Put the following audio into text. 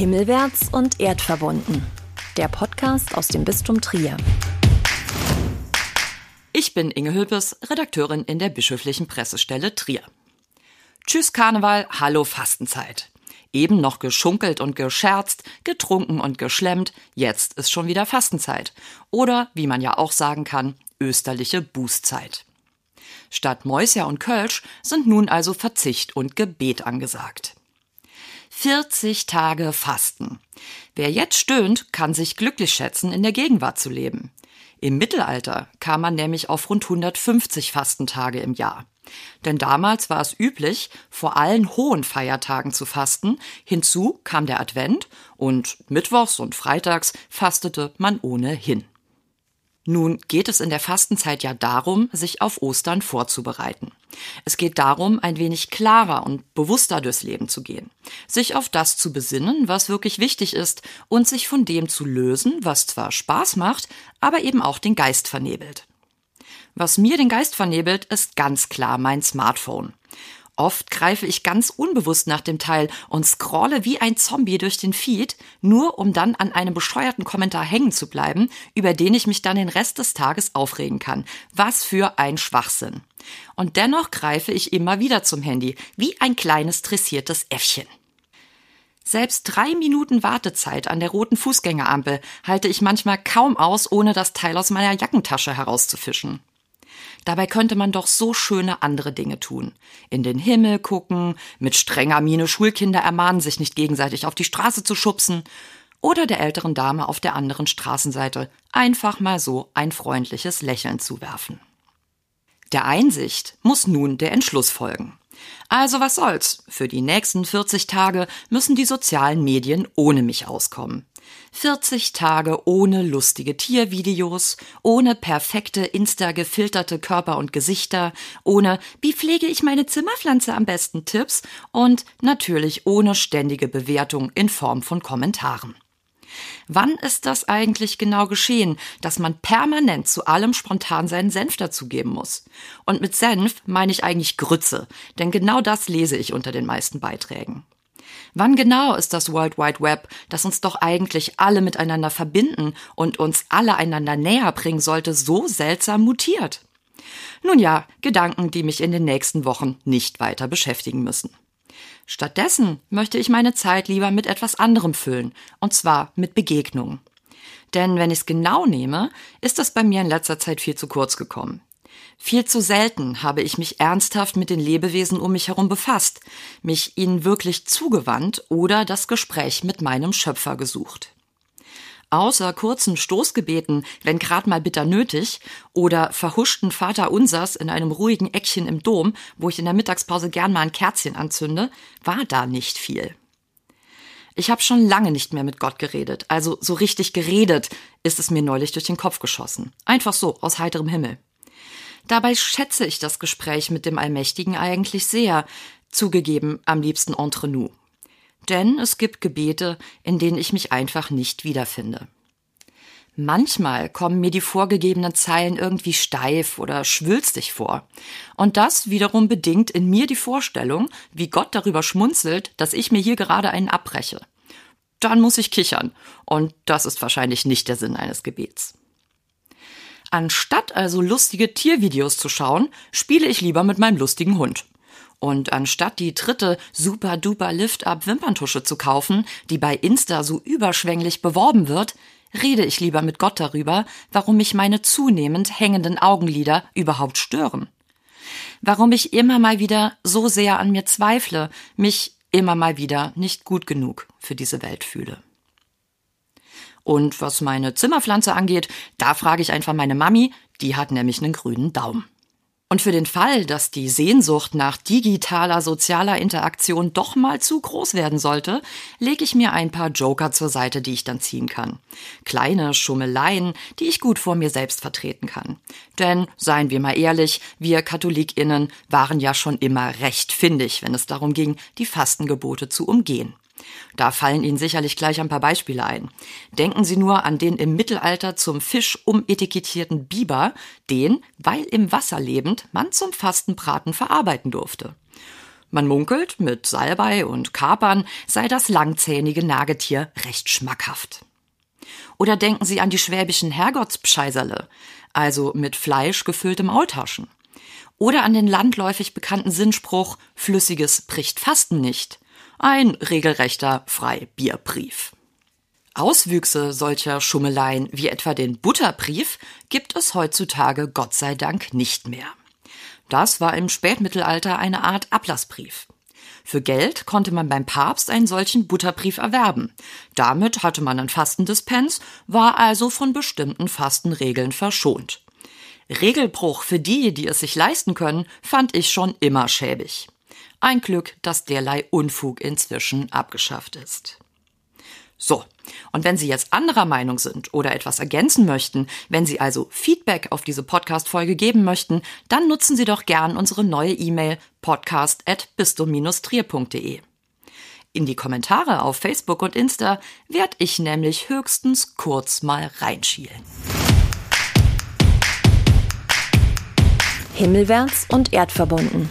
Himmelwärts und erdverbunden. Der Podcast aus dem Bistum Trier. Ich bin Inge Hülpes, Redakteurin in der bischöflichen Pressestelle Trier. Tschüss Karneval, hallo Fastenzeit. Eben noch geschunkelt und gescherzt, getrunken und geschlemmt, jetzt ist schon wieder Fastenzeit. Oder, wie man ja auch sagen kann, österliche Bußzeit. Statt Mäuser und Kölsch sind nun also Verzicht und Gebet angesagt. 40 Tage Fasten. Wer jetzt stöhnt, kann sich glücklich schätzen, in der Gegenwart zu leben. Im Mittelalter kam man nämlich auf rund 150 Fastentage im Jahr. Denn damals war es üblich, vor allen hohen Feiertagen zu fasten. Hinzu kam der Advent und mittwochs und freitags fastete man ohnehin. Nun geht es in der Fastenzeit ja darum, sich auf Ostern vorzubereiten. Es geht darum, ein wenig klarer und bewusster durchs Leben zu gehen, sich auf das zu besinnen, was wirklich wichtig ist, und sich von dem zu lösen, was zwar Spaß macht, aber eben auch den Geist vernebelt. Was mir den Geist vernebelt, ist ganz klar mein Smartphone. Oft greife ich ganz unbewusst nach dem Teil und scrolle wie ein Zombie durch den Feed, nur um dann an einem bescheuerten Kommentar hängen zu bleiben, über den ich mich dann den Rest des Tages aufregen kann. Was für ein Schwachsinn. Und dennoch greife ich immer wieder zum Handy, wie ein kleines dressiertes Äffchen. Selbst drei Minuten Wartezeit an der roten Fußgängerampel halte ich manchmal kaum aus, ohne das Teil aus meiner Jackentasche herauszufischen. Dabei könnte man doch so schöne andere Dinge tun. In den Himmel gucken, mit strenger Miene Schulkinder ermahnen, sich nicht gegenseitig auf die Straße zu schubsen oder der älteren Dame auf der anderen Straßenseite einfach mal so ein freundliches Lächeln zuwerfen. Der Einsicht muss nun der Entschluss folgen. Also was soll's? Für die nächsten 40 Tage müssen die sozialen Medien ohne mich auskommen. 40 Tage ohne lustige Tiervideos, ohne perfekte Insta gefilterte Körper und Gesichter, ohne wie pflege ich meine Zimmerpflanze am besten Tipps und natürlich ohne ständige Bewertung in Form von Kommentaren. Wann ist das eigentlich genau geschehen, dass man permanent zu allem spontan seinen Senf dazugeben muss? Und mit Senf meine ich eigentlich Grütze, denn genau das lese ich unter den meisten Beiträgen. Wann genau ist das World Wide Web, das uns doch eigentlich alle miteinander verbinden und uns alle einander näher bringen sollte, so seltsam mutiert? Nun ja, Gedanken, die mich in den nächsten Wochen nicht weiter beschäftigen müssen. Stattdessen möchte ich meine Zeit lieber mit etwas anderem füllen, und zwar mit Begegnungen. Denn wenn ich es genau nehme, ist das bei mir in letzter Zeit viel zu kurz gekommen. Viel zu selten habe ich mich ernsthaft mit den Lebewesen um mich herum befasst, mich ihnen wirklich zugewandt oder das Gespräch mit meinem Schöpfer gesucht. Außer kurzen Stoßgebeten, wenn grad mal bitter nötig, oder verhuschten Vaterunsers in einem ruhigen Eckchen im Dom, wo ich in der Mittagspause gern mal ein Kerzchen anzünde, war da nicht viel. Ich habe schon lange nicht mehr mit Gott geredet, also so richtig geredet ist es mir neulich durch den Kopf geschossen. Einfach so, aus heiterem Himmel. Dabei schätze ich das Gespräch mit dem Allmächtigen eigentlich sehr, zugegeben am liebsten entre nous. Denn es gibt Gebete, in denen ich mich einfach nicht wiederfinde. Manchmal kommen mir die vorgegebenen Zeilen irgendwie steif oder schwülstig vor. Und das wiederum bedingt in mir die Vorstellung, wie Gott darüber schmunzelt, dass ich mir hier gerade einen abbreche. Dann muss ich kichern. Und das ist wahrscheinlich nicht der Sinn eines Gebets. Anstatt also lustige Tiervideos zu schauen, spiele ich lieber mit meinem lustigen Hund. Und anstatt die dritte super duper Lift-Up Wimperntusche zu kaufen, die bei Insta so überschwänglich beworben wird, rede ich lieber mit Gott darüber, warum mich meine zunehmend hängenden Augenlider überhaupt stören. Warum ich immer mal wieder so sehr an mir zweifle, mich immer mal wieder nicht gut genug für diese Welt fühle. Und was meine Zimmerpflanze angeht, da frage ich einfach meine Mami, die hat nämlich einen grünen Daumen. Und für den Fall, dass die Sehnsucht nach digitaler sozialer Interaktion doch mal zu groß werden sollte, lege ich mir ein paar Joker zur Seite, die ich dann ziehen kann. Kleine Schummeleien, die ich gut vor mir selbst vertreten kann. Denn, seien wir mal ehrlich, wir KatholikInnen waren ja schon immer recht findig, wenn es darum ging, die Fastengebote zu umgehen. Da fallen Ihnen sicherlich gleich ein paar Beispiele ein. Denken Sie nur an den im Mittelalter zum Fisch umetikettierten Biber, den, weil im Wasser lebend, man zum Fastenbraten verarbeiten durfte. Man munkelt, mit Salbei und Kapern sei das langzähnige Nagetier recht schmackhaft. Oder denken Sie an die schwäbischen Herrgottspscheiserle, also mit Fleisch gefüllte Maultaschen. Oder an den landläufig bekannten Sinnspruch Flüssiges bricht Fasten nicht. Ein regelrechter Freibierbrief. Auswüchse solcher Schummeleien wie etwa den Butterbrief gibt es heutzutage Gott sei Dank nicht mehr. Das war im Spätmittelalter eine Art Ablassbrief. Für Geld konnte man beim Papst einen solchen Butterbrief erwerben. Damit hatte man ein Fastendispens, war also von bestimmten Fastenregeln verschont. Regelbruch für die, die es sich leisten können, fand ich schon immer schäbig. Ein Glück, dass derlei Unfug inzwischen abgeschafft ist. So, und wenn Sie jetzt anderer Meinung sind oder etwas ergänzen möchten, wenn Sie also Feedback auf diese Podcast-Folge geben möchten, dann nutzen Sie doch gern unsere neue E-Mail podcast.bistum-trier.de. In die Kommentare auf Facebook und Insta werde ich nämlich höchstens kurz mal reinschielen. Himmelwärts und erdverbunden.